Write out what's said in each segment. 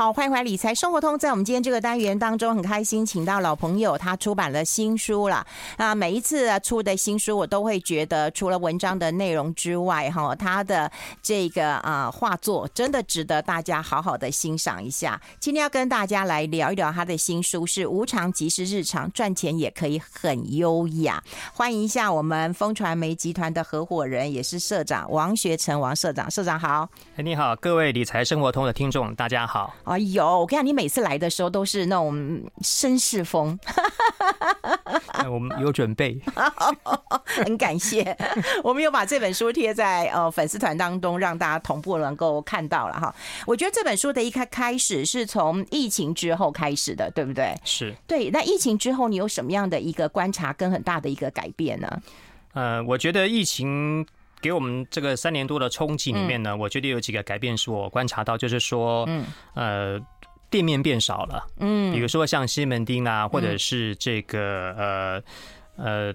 好，欢迎回来理财生活通。在我们今天这个单元当中，很开心请到老朋友，他出版了新书了啊！每一次出的新书，我都会觉得，除了文章的内容之外，哈，他的这个啊画作真的值得大家好好的欣赏一下。今天要跟大家来聊一聊他的新书，是无常即是日常，赚钱也可以很优雅。欢迎一下我们风传媒集团的合伙人，也是社长王学成王社长，社长好。哎，你好，各位理财生活通的听众，大家好。哎呦，我跟你讲，你每次来的时候都是那种绅士风。我们有准备，很感谢。我们有把这本书贴在呃粉丝团当中，让大家同步能够看到了哈。我觉得这本书的一开开始是从疫情之后开始的，对不对？是对。那疫情之后，你有什么样的一个观察跟很大的一个改变呢？呃，我觉得疫情。给我们这个三年多的冲击里面呢，我觉得有几个改变是我观察到，就是说，呃，店面变少了，嗯，比如说像西门町啊，或者是这个呃呃。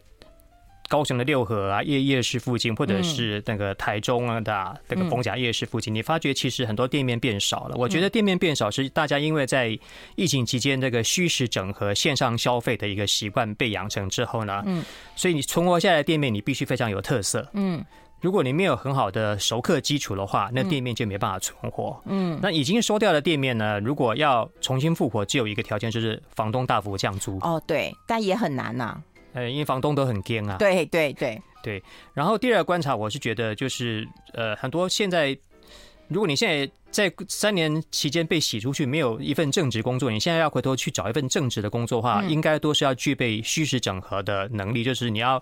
高雄的六合啊，夜夜市附近，或者是那个台中啊的那个逢甲夜市附近，你发觉其实很多店面变少了。我觉得店面变少是大家因为在疫情期间这个虚实整合、线上消费的一个习惯被养成之后呢，嗯，所以你存活下来的店面，你必须非常有特色，嗯，如果你没有很好的熟客基础的话，那店面就没办法存活，嗯，那已经收掉的店面呢，如果要重新复活，只有一个条件，就是房东大幅降租。哦，对，但也很难呐。呃，因为房东都很奸啊。对对对对。然后第二个观察，我是觉得就是呃，很多现在，如果你现在在三年期间被洗出去，没有一份正职工作，你现在要回头去找一份正职的工作的话，应该都是要具备虚实整合的能力，就是你要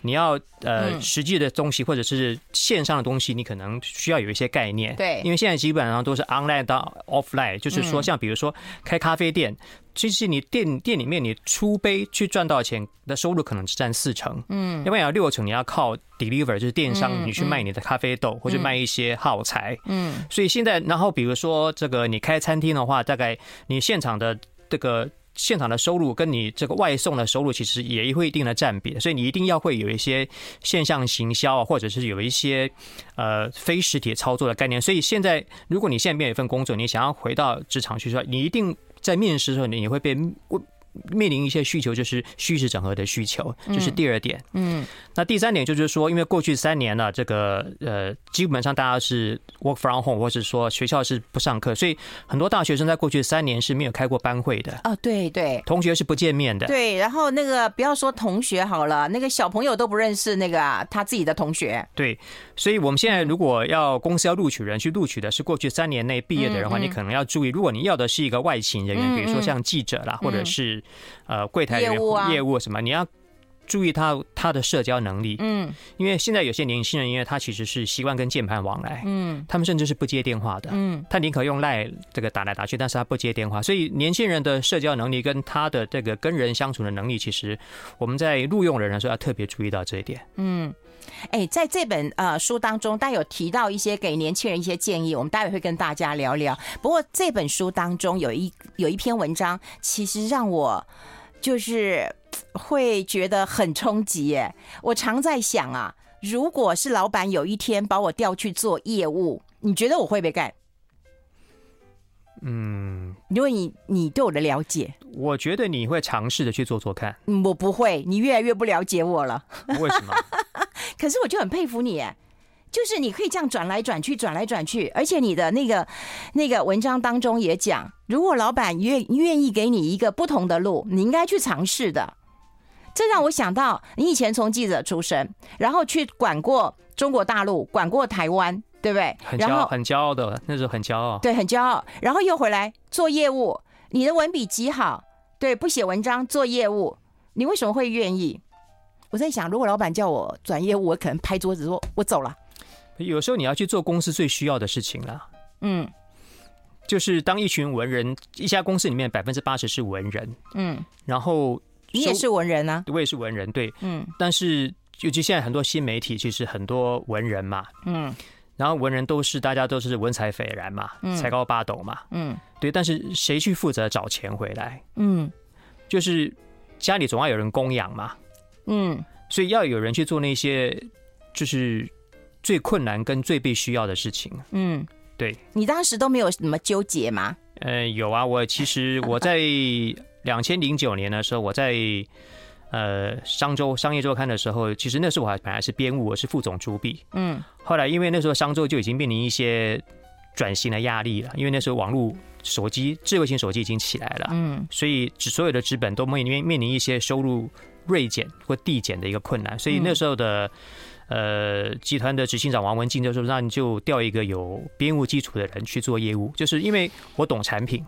你要呃实际的东西或者是线上的东西，你可能需要有一些概念。对，因为现在基本上都是 online 到 offline，就是说像比如说开咖啡店。其实你店店里面你出杯去赚到钱的收入可能只占四成，嗯，要不然有六成你要靠 deliver，就是电商，你去卖你的咖啡豆或者卖一些耗材，嗯，所以现在然后比如说这个你开餐厅的话，大概你现场的这个现场的收入跟你这个外送的收入其实也会一定的占比，所以你一定要会有一些线上行销啊，或者是有一些呃非实体操作的概念。所以现在如果你现在没有一份工作，你想要回到职场去说，你一定。在面试的时候，你也会被问。面临一些需求，就是虚实整合的需求，这是第二点。嗯，那第三点就是说，因为过去三年呢，这个呃，基本上大家是 work from home，或是说学校是不上课，所以很多大学生在过去三年是没有开过班会的。哦，对对，同学是不见面的。对，然后那个不要说同学好了，那个小朋友都不认识那个他自己的同学。对，所以我们现在如果要公司要录取人，去录取的是过去三年内毕业的人的话，你可能要注意，如果你要的是一个外勤人员，比如说像记者啦，或者是。呃，柜台业务业务什么，你要注意他他的社交能力。嗯，因为现在有些年轻人，因为他其实是习惯跟键盘往来，嗯，他们甚至是不接电话的，嗯，他宁可用赖这个打来打去，但是他不接电话。所以年轻人的社交能力跟他的这个跟人相处的能力，其实我们在录用人的时候要特别注意到这一点。嗯，哎，在这本呃书当中，大家有提到一些给年轻人一些建议，我们待会会跟大家聊聊。不过这本书当中有一有一篇文章，其实让我。就是会觉得很冲击耶！我常在想啊，如果是老板有一天把我调去做业务，你觉得我会不会干？嗯，因为你你对我的了解，我觉得你会尝试的去做做看。我不会，你越来越不了解我了。为什么？可是我就很佩服你，哎。就是你可以这样转来转去，转来转去，而且你的那个那个文章当中也讲，如果老板愿愿意给你一个不同的路，你应该去尝试的。这让我想到，你以前从记者出身，然后去管过中国大陆，管过台湾，对不对？很骄傲，很骄傲的，那时候很骄傲。对，很骄傲。然后又回来做业务，你的文笔极好，对，不写文章做业务，你为什么会愿意？我在想，如果老板叫我转业务，我可能拍桌子说，我走了。有时候你要去做公司最需要的事情了，嗯，就是当一群文人，一家公司里面百分之八十是文人，嗯，然后你也是文人啊，我也是文人，对，嗯，但是尤其现在很多新媒体，其实很多文人嘛，嗯，然后文人都是大家都是文采斐然嘛，才高八斗嘛，嗯，对，但是谁去负责找钱回来？嗯，就是家里总要有人供养嘛，嗯，所以要有人去做那些就是。最困难跟最被需要的事情，嗯，对，你当时都没有什么纠结吗？呃，有啊，我其实我在 两千零九年的时候，我在呃商周商业周刊的时候，其实那时候我还本来是编务，我是副总主笔。嗯，后来因为那时候商周就已经面临一些转型的压力了，因为那时候网络手机、智慧型手机已经起来了，嗯，所以所有的资本都面临面临一些收入锐减或递减的一个困难，所以那时候的。呃，集团的执行长王文静就说：“那你就调一个有编务基础的人去做业务，就是因为我懂产品。”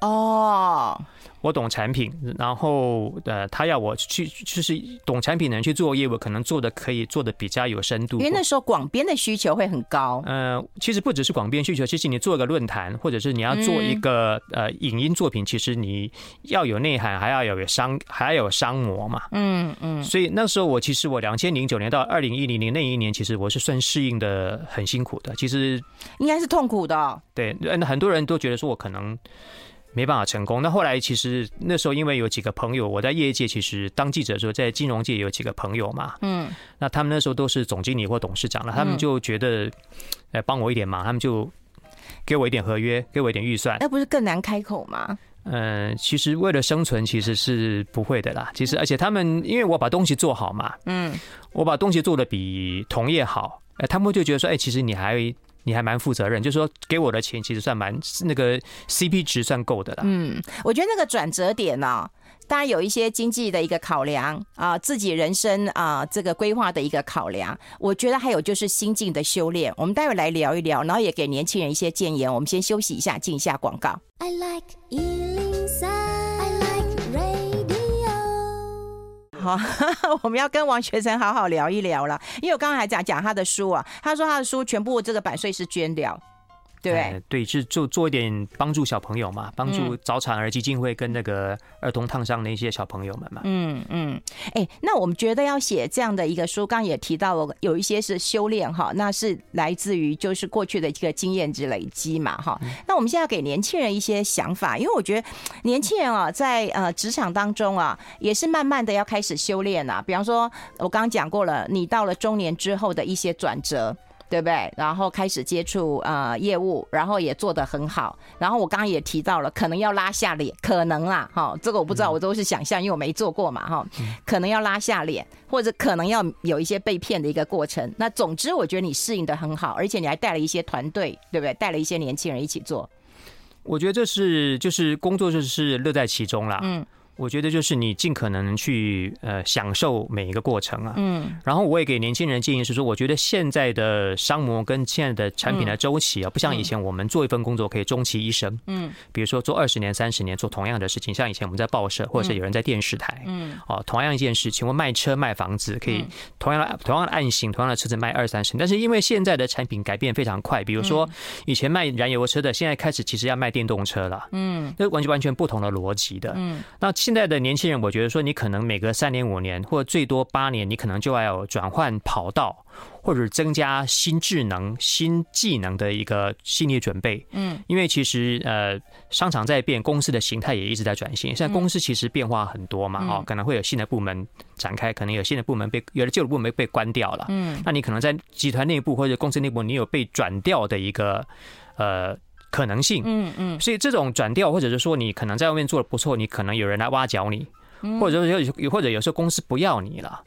哦。我懂产品，然后呃，他要我去，就是懂产品的人去做业务，可能做的可以做的比较有深度。因为那时候广编的需求会很高。呃，其实不只是广编需求，其实你做一个论坛，或者是你要做一个、嗯、呃影音作品，其实你要有内涵，还要有商，还要有商模嘛。嗯嗯。所以那时候我其实我两千零九年到二零一零年那一年，其实我是算适应的很辛苦的。其实应该是痛苦的。对，很多人都觉得说我可能。没办法成功。那后来其实那时候，因为有几个朋友，我在业界其实当记者的时候，在金融界有几个朋友嘛，嗯，那他们那时候都是总经理或董事长了，他们就觉得，呃，帮我一点忙，他们就给我一点合约，给我一点预算。那不是更难开口吗？嗯，其实为了生存，其实是不会的啦。其实，而且他们因为我把东西做好嘛，嗯，我把东西做的比同业好，哎，他们就觉得说，哎，其实你还。你还蛮负责任，就是说给我的钱其实算蛮那个 CP 值算够的啦。嗯，我觉得那个转折点呢、哦，当然有一些经济的一个考量啊，自己人生啊这个规划的一个考量。我觉得还有就是心境的修炼。我们待会来聊一聊，然后也给年轻人一些建言。我们先休息一下，进一下广告。I like 好，我们要跟王学成好好聊一聊了，因为我刚刚还讲讲他的书啊，他说他的书全部这个版税是捐掉。对、欸、对，是做做一点帮助小朋友嘛，帮助早产儿基金会跟那个儿童烫伤的一些小朋友们嘛。嗯嗯，哎、欸，那我们觉得要写这样的一个书，刚刚也提到了有一些是修炼哈，那是来自于就是过去的一个经验值累积嘛哈。那我们现在要给年轻人一些想法，因为我觉得年轻人啊，在呃职场当中啊，也是慢慢的要开始修炼啊。比方说，我刚刚讲过了，你到了中年之后的一些转折。对不对？然后开始接触呃业务，然后也做得很好。然后我刚刚也提到了，可能要拉下脸，可能啦，哈，这个我不知道，我都是想象，因为我没做过嘛，哈，可能要拉下脸，或者可能要有一些被骗的一个过程。那总之，我觉得你适应的很好，而且你还带了一些团队，对不对？带了一些年轻人一起做。我觉得这是就是工作就是乐在其中啦。嗯。我觉得就是你尽可能去呃享受每一个过程啊，嗯，然后我也给年轻人建议是说，我觉得现在的商模跟现在的产品的周期啊，不像以前我们做一份工作可以终其一生，嗯，比如说做二十年、三十年做同样的事情，像以前我们在报社或者是有人在电视台，嗯，哦，同样一件事情，我卖车卖房子可以同样的同样的案型，同样的车子卖二三十年，但是因为现在的产品改变非常快，比如说以前卖燃油车的，现在开始其实要卖电动车了，嗯，那完全完全不同的逻辑的，嗯，那。现在的年轻人，我觉得说你可能每隔三年五年，或者最多八年，你可能就要有转换跑道，或者增加新智能、新技能的一个心理准备。嗯，因为其实呃，商场在变，公司的形态也一直在转型。现在公司其实变化很多嘛，哦，可能会有新的部门展开，可能有新的部门被有的旧的部门被关掉了。嗯，那你可能在集团内部或者公司内部，你有被转掉的一个呃。可能性，嗯嗯，所以这种转调，或者是说你可能在外面做的不错，你可能有人来挖角你，或者说有或者有时候公司不要你了，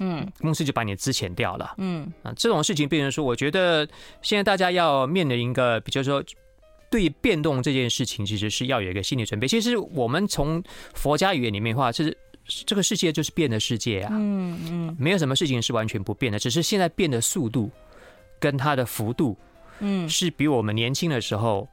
嗯，公司就把你资遣掉了，嗯。啊，这种事情变成说，我觉得现在大家要面临一个，比如说对变动这件事情，其实是要有一个心理准备。其实我们从佛家语言里面的话，就是这个世界就是变的世界啊，嗯嗯，没有什么事情是完全不变的，只是现在变的速度跟它的幅度。嗯，是比我们年轻的时候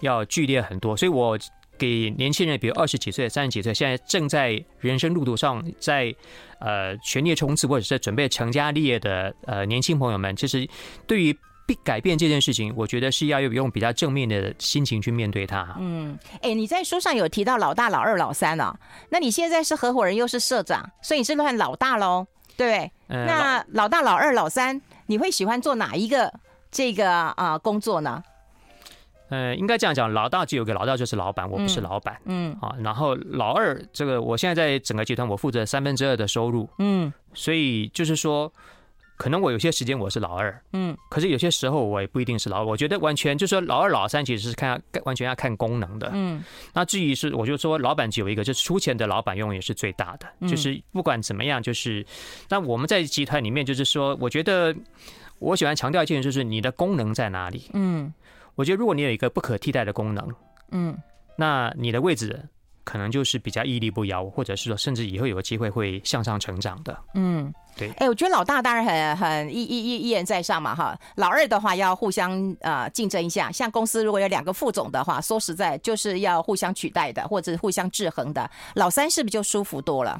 要剧烈很多，所以我给年轻人，比如二十几岁、三十几岁，现在正在人生路途上，在呃全力冲刺或者是准备成家立业的呃年轻朋友们，其实对于改变这件事情，我觉得是要用比较正面的心情去面对它。嗯，哎，你在书上有提到老大、老二、老三哦，那你现在是合伙人又是社长，所以你是算老大喽，对？那老大、老二、老三，你会喜欢做哪一个？这个啊工作呢，呃，应该这样讲，老大就有个老大就是老板，我不是老板，嗯。啊，然后老二这个，我现在在整个集团，我负责三分之二的收入，嗯，所以就是说，可能我有些时间我是老二，嗯，可是有些时候我也不一定是老二。我觉得完全就是说老二老三其实是看完全要看功能的，嗯。那至于是，我就说老板只有一个，就是出钱的老板永远是最大的，就是不管怎么样，就是那我们在集团里面，就是说，我觉得我喜欢强调一件事，就是你的功能在哪里，嗯。我觉得如果你有一个不可替代的功能，嗯，那你的位置。可能就是比较屹立不摇，或者是说，甚至以后有个机会会向上成长的。嗯，对。哎，我觉得老大当然很很一一一一人在上嘛，哈。老二的话要互相呃竞争一下。像公司如果有两个副总的话，说实在就是要互相取代的，或者互相制衡的。老三是不是就舒服多了？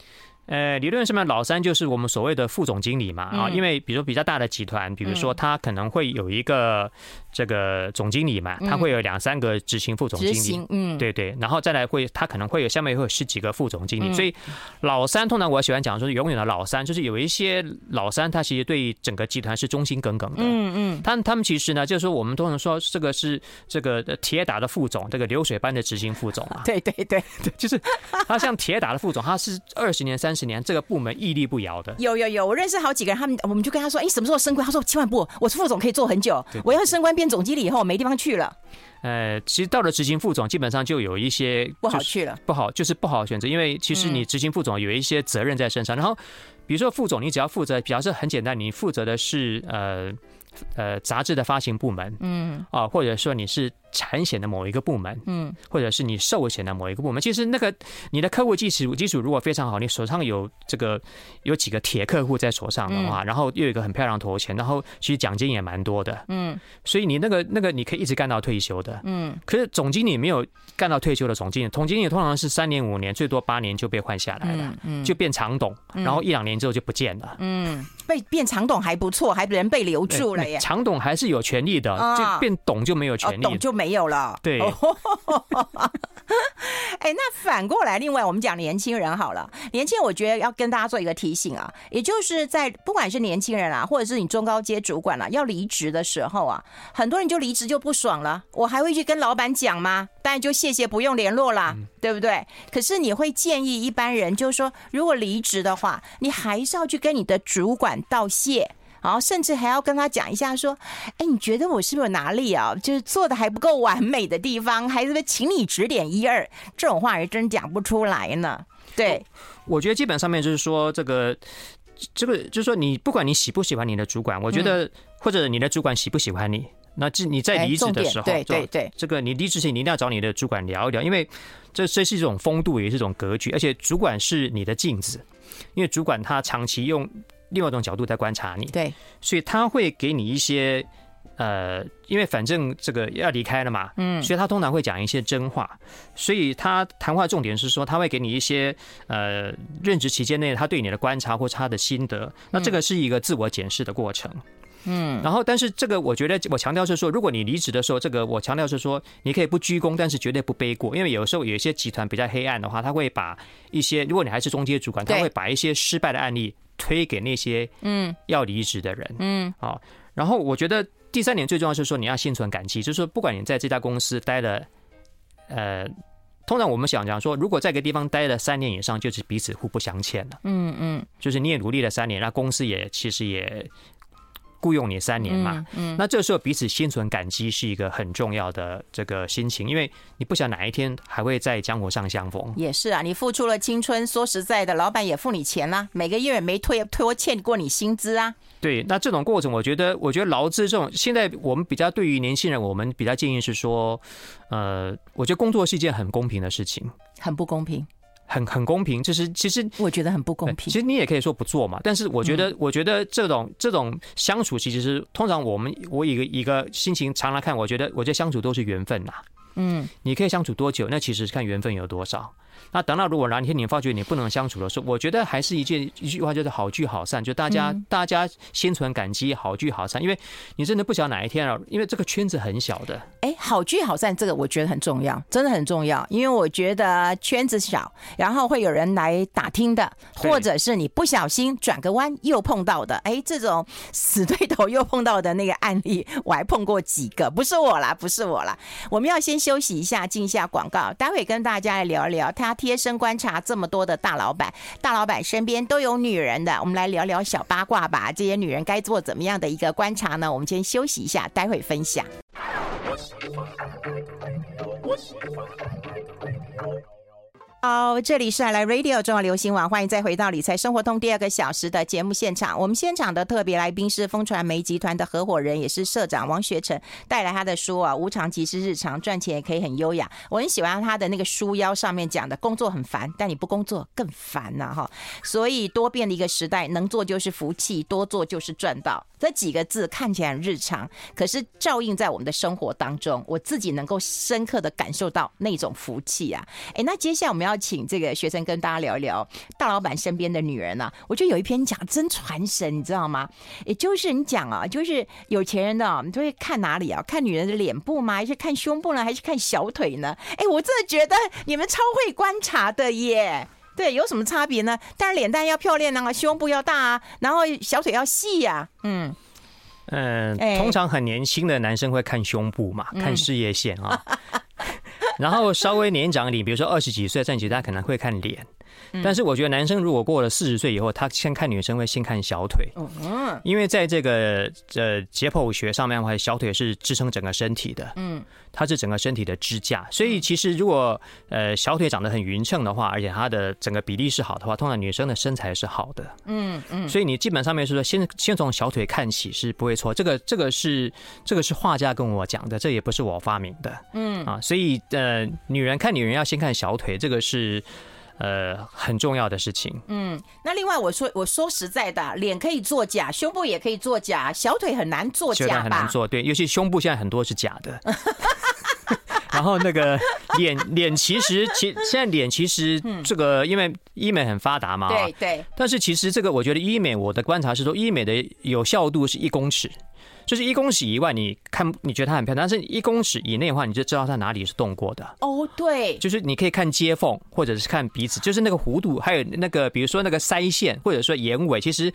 呃，理论上面老三就是我们所谓的副总经理嘛，啊，因为比如说比较大的集团，比如说他可能会有一个这个总经理嘛，他会有两三个执行副总经理，嗯，对对，然后再来会他可能会有下面会有十几个副总经理，所以老三通常我喜欢讲说永远的老三，就是有一些老三他其实对整个集团是忠心耿耿的，嗯嗯，他他们其实呢就是说我们通常说这个是这个铁打的副总，这个流水般的执行副总啊，对对对。对，就是他像铁打的副总，他是二十年三十年这个部门屹立不摇的，有有有，我认识好几个人，他们我们就跟他说，哎，什么时候升官？他说千万不，我是副总可以做很久，我要升官变总经理以后没地方去了。呃，其实到了执行副总，基本上就有一些不好去了，不好就是不好选择，因为其实你执行副总有一些责任在身上。然后比如说副总，你只要负责，比方说很简单，你负责的是呃呃杂志的发行部门，嗯啊，或者说你是。产险的某一个部门，嗯，或者是你寿险的某一个部门，其实那个你的客户基础基础如果非常好，你手上有这个有几个铁客户在手上的话，然后又有一个很漂亮的头衔，然后其实奖金也蛮多的，嗯，所以你那个那个你可以一直干到退休的，嗯，可是总经理没有干到退休的总经理，总经理通常是三年五年，最多八年就被换下来了，嗯，就变长董，然后一两年之后就不见了，嗯，被变长董还不错，还人被留住了耶，长董还是有权利的，就变董就没有权利，董就没有了。对，哎，那反过来，另外我们讲年轻人好了，年轻人我觉得要跟大家做一个提醒啊，也就是在不管是年轻人啊，或者是你中高阶主管了，要离职的时候啊，很多人就离职就不爽了，我还会去跟老板讲吗？当然就谢谢不用联络啦，对不对？可是你会建议一般人，就是说如果离职的话，你还是要去跟你的主管道谢。然后甚至还要跟他讲一下，说：“哎，你觉得我是不是有哪里啊，就是做的还不够完美的地方，还是请你指点一二？”这种话还真讲不出来呢。对，我觉得基本上面就是说，这个这个就是说，你不管你喜不喜欢你的主管，我觉得或者你的主管喜不喜欢你，那这你在离职的时候，对对对，这个你离职前你一定要找你的主管聊一聊，因为这这是一种风度，也是一种格局，而且主管是你的镜子，因为主管他长期用。另外一种角度在观察你，对，所以他会给你一些，呃，因为反正这个要离开了嘛，嗯，所以他通常会讲一些真话，所以他谈话重点是说他会给你一些，呃，任职期间内他对你的观察或他的心得，那这个是一个自我检视的过程，嗯，然后但是这个我觉得我强调是说，如果你离职的时候，这个我强调是说你可以不鞠躬，但是绝对不背过，因为有时候有一些集团比较黑暗的话，他会把一些，如果你还是中介主管，他会把一些失败的案例。推给那些嗯。要离职的人。嗯。好，然后我觉得第三点最重要是说你要心存感激，就是说不管你在这家公司待了呃，通常我们想讲说，如果在一个地方待了三年以上，就是彼此互不相欠了。嗯嗯，就是你也努力了三年，那公司也其实也。雇佣你三年嘛，嗯，那这时候彼此心存感激是一个很重要的这个心情，因为你不想哪一天还会在江湖上相逢。也是啊，你付出了青春，说实在的，老板也付你钱啦，每个月也没拖拖欠过你薪资啊。对，那这种过程，我觉得，我觉得劳资这种，现在我们比较对于年轻人，我们比较建议是说，呃，我觉得工作是一件很公平的事情，很不公平。很很公平，就是其实我觉得很不公平。其实你也可以说不做嘛，但是我觉得，我觉得这种这种相处，其实是通常我们我一个一个心情常来看，我觉得我觉得相处都是缘分呐。嗯，你可以相处多久，那其实是看缘分有多少。那等到如果哪天你发觉你不能相处的时候，我觉得还是一件一句话，就是好聚好散，就大家大家心存感激，好聚好散。因为你真的不晓得哪一天啊，因为这个圈子很小的。哎，好聚好散这个我觉得很重要，真的很重要。因为我觉得圈子小，然后会有人来打听的，或者是你不小心转个弯又碰到的。哎，这种死对头又碰到的那个案例，我还碰过几个，不是我啦，不是我啦。我们要先休息一下，进一下广告，待会跟大家来聊一聊他。他贴身观察这么多的大老板，大老板身边都有女人的。我们来聊聊小八卦吧。这些女人该做怎么样的一个观察呢？我们先休息一下，待会分享。好，这里是爱来 Radio 中华流行网，欢迎再回到理财生活通第二个小时的节目现场。我们现场的特别来宾是风传媒集团的合伙人，也是社长王学成，带来他的书啊，《无常即是日常》，赚钱也可以很优雅。我很喜欢他的那个书腰上面讲的，工作很烦，但你不工作更烦呐，哈。所以多变的一个时代，能做就是福气，多做就是赚到。这几个字看起来很日常，可是照应在我们的生活当中，我自己能够深刻的感受到那种福气啊！哎，那接下来我们要请这个学生跟大家聊一聊大老板身边的女人啊。我觉得有一篇讲真传神，你知道吗？也就是你讲啊，就是有钱人的，你都会看哪里啊？看女人的脸部吗？还是看胸部呢？还是看小腿呢？哎，我真的觉得你们超会观察的耶！对，有什么差别呢？当然脸蛋要漂亮啊，胸部要大啊，然后小腿要细呀、啊。嗯嗯，通常很年轻的男生会看胸部嘛，看事业线啊。然后稍微年长一点，比如说二十几岁、站起来大家可能会看脸。但是我觉得男生如果过了四十岁以后，他先看女生会先看小腿，嗯因为在这个呃解剖学上面的话，小腿是支撑整个身体的，嗯，它是整个身体的支架。所以其实如果呃小腿长得很匀称的话，而且它的整个比例是好的话，通常女生的身材是好的，嗯嗯。所以你基本上面是说先先从小腿看起是不会错。这个这个是这个是画家跟我讲的，这也不是我发明的，嗯啊。所以呃女人看女人要先看小腿，这个是。呃，很重要的事情。嗯，那另外我说我说实在的，脸可以作假，胸部也可以作假，小腿很难作假吧？很难做，对，尤其胸部现在很多是假的。然后那个脸脸其实其现在脸其实这个因为医美很发达嘛，对对。但是其实这个我觉得医美，我的观察是说医美的有效度是一公尺。就是一公尺以外，你看你觉得它很漂亮，但是一公尺以内的话，你就知道它哪里是动过的。哦，对，就是你可以看接缝，或者是看鼻子，就是那个弧度，还有那个比如说那个腮线，或者说眼尾，其实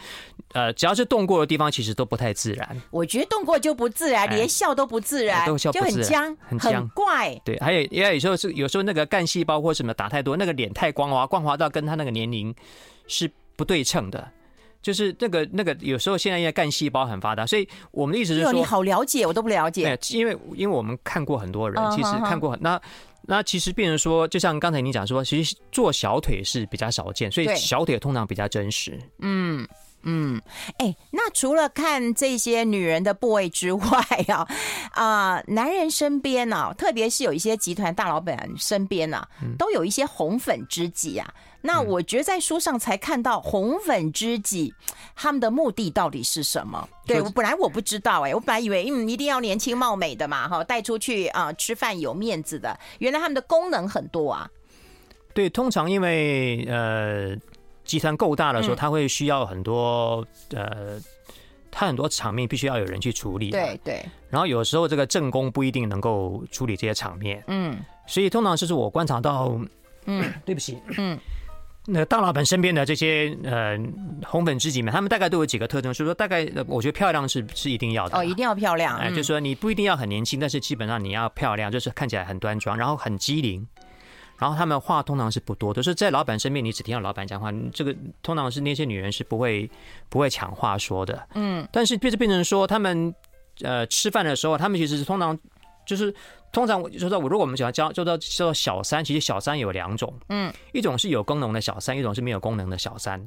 呃，只要是动过的地方，其实都不太自然。我觉得动过就不自然，连笑都不自然，都笑不自然，就很僵，很僵，很怪。对，还有因为有时候是有时候那个干细胞或什么打太多，那个脸太光滑，光滑到跟他那个年龄是不对称的。就是那个那个，有时候现在因为干细胞很发达，所以我们的意思是说，你好了解，我都不了解。对，因为因为我们看过很多人，其实看过很那那其实变成说，就像刚才你讲说，其实做小腿是比较少见，所以小腿通常比较真实。嗯嗯，哎，那除了看这些女人的部位之外啊 啊，男人身边啊，特别是有一些集团大老板身边啊，都有一些红粉知己啊。那我觉得在书上才看到红粉知己，他们的目的到底是什么？对，我本来我不知道哎、欸，我本来以为嗯一定要年轻貌美的嘛，哈，带出去啊吃饭有面子的。原来他们的功能很多啊。对，通常因为呃集团够大的时候，他会需要很多呃，他很多场面必须要有人去处理。对对。然后有时候这个正宫不一定能够处理这些场面。嗯。所以通常就是我观察到，嗯，对不起，嗯。那大老板身边的这些呃红粉知己们，他们大概都有几个特征，所以说大概我觉得漂亮是是一定要的哦，一定要漂亮，哎，就是说你不一定要很年轻，但是基本上你要漂亮，就是看起来很端庄，然后很机灵，然后他们话通常是不多，就是在老板身边，你只听到老板讲话，这个通常是那些女人是不会不会抢话说的，嗯，但是变成变成说他们呃吃饭的时候，他们其实是通常就是。通常我就说，我如果我们讲叫叫做叫做小三，其实小三有两种，嗯，一种是有功能的小三，一种是没有功能的小三。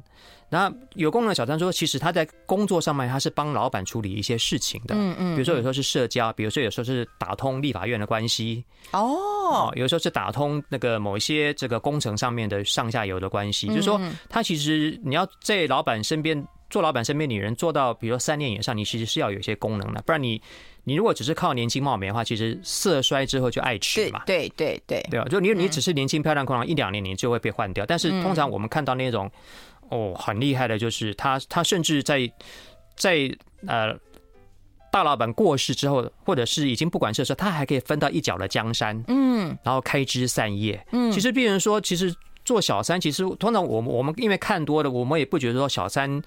那有功能的小三说，其实他在工作上面他是帮老板处理一些事情的，嗯嗯，比如说有时候是社交，比如说有时候是打通立法院的关系，哦，有时候是打通那个某一些这个工程上面的上下游的关系，就是说他其实你要在老板身边做老板身边女人做到，比如说三年以上，你其实是要有一些功能的，不然你。你如果只是靠年轻貌美的话，其实色衰之后就爱吃嘛。对对对对，对啊？就你你只是年轻漂亮，可能一两年你就会被换掉。但是通常我们看到那种哦很厉害的，就是他他甚至在在呃大老板过世之后，或者是已经不管事的时候，他还可以分到一角的江山。嗯，然后开枝散叶。嗯，其实别人说，其实做小三，其实通常我们我们因为看多了，我们也不觉得说小三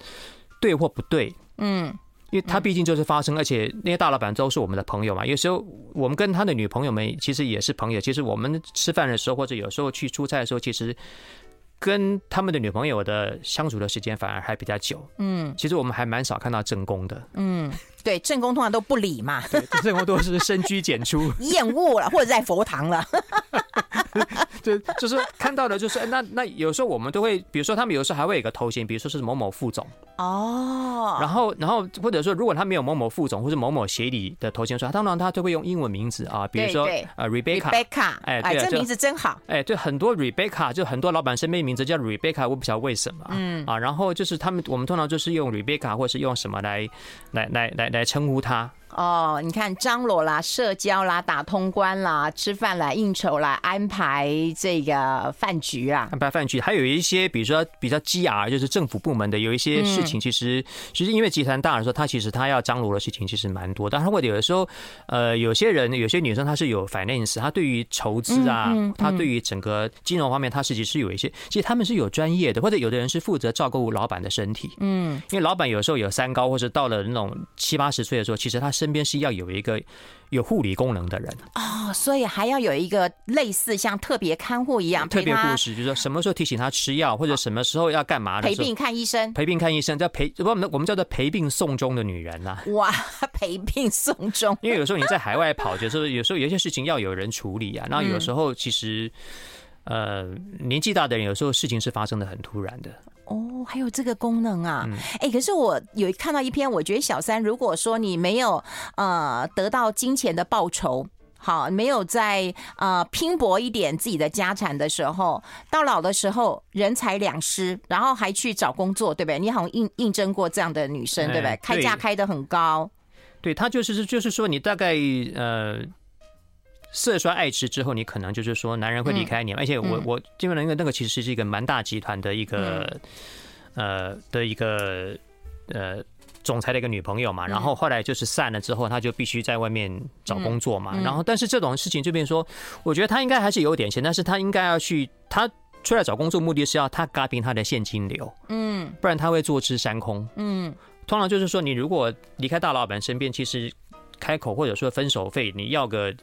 对或不对。嗯。因为他毕竟就是发生，而且那些大老板都是我们的朋友嘛。有时候我们跟他的女朋友们其实也是朋友。其实我们吃饭的时候，或者有时候去出差的时候，其实跟他们的女朋友的相处的时间反而还比较久。嗯，其实我们还蛮少看到正宫的。嗯，对，正宫通常都不理嘛。对，正宫都是深居简出，厌恶了，或者在佛堂了。就就是看到的，就是那那有时候我们都会，比如说他们有时候还会有一个头衔，比如说是某某副总。哦，然后然后或者说如果他没有某某副总或者某某协理的头衔说，当然他都会用英文名字啊，比如说呃 Rebecca，哎哎，这名字真好，哎对，很多 Rebecca 就很多老板身边名字叫 Rebecca，我不晓得为什么，嗯。啊，然后就是他们我们通常就是用 Rebecca 或是用什么来来来来来称呼他。哦，你看张罗啦、社交啦、打通关啦、吃饭啦、应酬啦、安排这个饭局啊，安排饭局，还有一些比如说比较 GR，就是政府部门的有一些事情，其实其实因为集团大的时候，他其实他要张罗的事情其实蛮多。但是或者有的时候，呃，有些人有些女生她是有 finance，她对于筹资啊，她对于整个金融方面，她实际是有一些，其实他们是有专业的，或者有的人是负责照顾老板的身体，嗯，因为老板有时候有三高，或者到了那种七八十岁的时候，其实他。身边是要有一个有护理功能的人哦，所以还要有一个类似像特别看护一样，特别护士，就是说什么时候提醒他吃药，或者什么时候要干嘛的，陪病看医生，陪病看医生叫陪，我们我们叫做陪病送终的女人呐。哇，陪病送终，因为有时候你在海外跑，就是有时候有些事情要有人处理啊。那有时候其实，呃，年纪大的人有时候事情是发生的很突然的。哦，还有这个功能啊！哎、欸，可是我有看到一篇，我觉得小三，如果说你没有呃得到金钱的报酬，好，没有在呃拼搏一点自己的家产的时候，到老的时候人财两失，然后还去找工作，对不对？你好像应应征过这样的女生，对不对？开价开的很高，对，他就是就是说你大概呃。色衰爱弛之后，你可能就是说男人会离开你，而且我我基本上那个那个其实是一个蛮大集团的一个呃的一个呃总裁的一个女朋友嘛，然后后来就是散了之后，他就必须在外面找工作嘛，然后但是这种事情这边说，我觉得他应该还是有点钱，但是他应该要去他出来找工作，目的是要他嘎平他的现金流，嗯，不然他会坐吃山空，嗯，通常就是说你如果离开大老板身边，其实开口或者说分手费，你要个。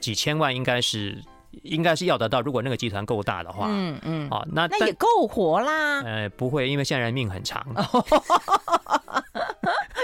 几千万应该是应该是要得到，如果那个集团够大的话，嗯嗯，哦，那那也够活啦。呃，不会，因为现在人命很长，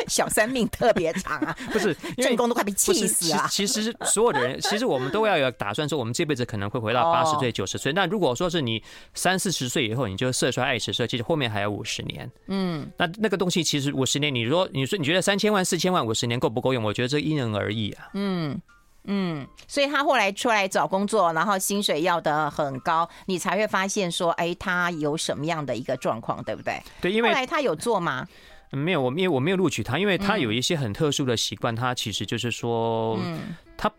小三命特别长啊，不是，正宫都快被气死了。其实所有的人，其实我们都要有打算，说我们这辈子可能会回到八十岁、九十岁。那如果说是你三四十岁以后，你就色衰爱弛，所以其实后面还有五十年。嗯，那那个东西其实五十年，你说你说你觉得三千万、四千万、五十年够不够用？我觉得这因人而异啊。嗯。嗯，所以他后来出来找工作，然后薪水要的很高，你才会发现说，哎，他有什么样的一个状况，对不对？对，因为后来他有做吗？没有，我因为我没有录取他，因为他有一些很特殊的习惯，他其实就是说，嗯，他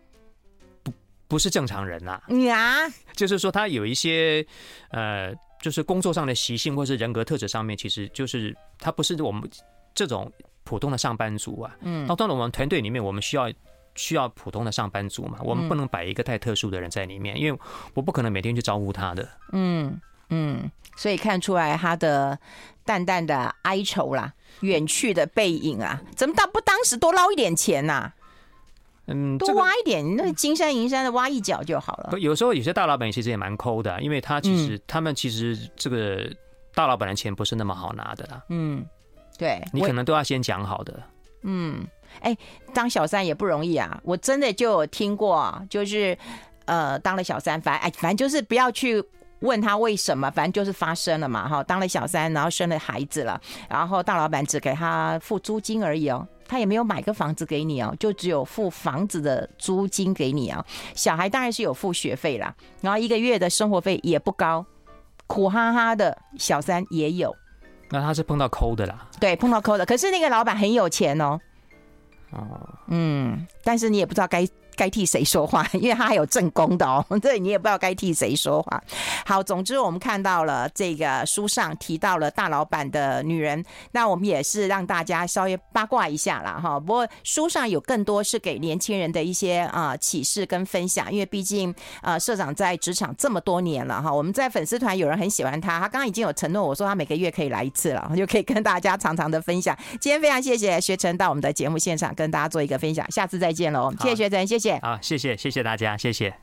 不不是正常人呐。呀，就是说他有一些呃，就是工作上的习性或是人格特质上面，其实就是他不是我们这种普通的上班族啊。嗯，那当然我们团队里面我们需要。需要普通的上班族嘛？我们不能摆一个太特殊的人在里面，因为我不可能每天去招呼他的。嗯嗯，所以看出来他的淡淡的哀愁啦，远去的背影啊，怎么当不当时多捞一点钱呐？嗯，多挖一点，那金山银山的挖一角就好了。有时候有些大老板其实也蛮抠的，因为他其实他们其实这个大老板的钱不是那么好拿的啦。嗯，对，你可能都要先讲好的。嗯。哎，当小三也不容易啊！我真的就有听过，就是呃，当了小三，反正哎，反正就是不要去问他为什么，反正就是发生了嘛，哈，当了小三，然后生了孩子了，然后大老板只给他付租金而已哦，他也没有买个房子给你哦，就只有付房子的租金给你啊。小孩当然是有付学费啦，然后一个月的生活费也不高，苦哈哈的小三也有。那他是碰到抠的啦？对，碰到抠的。可是那个老板很有钱哦。哦，嗯，但是你也不知道该该替谁说话，因为他还有正宫的哦，对，你也不知道该替谁说话。好，总之我们看到了这个书上提到了大老板的女人，那我们也是让大家稍微八卦一下啦。哈。不过书上有更多是给年轻人的一些啊启示跟分享，因为毕竟呃社长在职场这么多年了哈，我们在粉丝团有人很喜欢他，他刚刚已经有承诺我说他每个月可以来一次了，就可以跟大家常常的分享。今天非常谢谢学成到我们的节目现场跟大家做一个分享，下次再见喽。谢谢学成，谢谢谢。好，谢谢，谢谢大家，谢谢。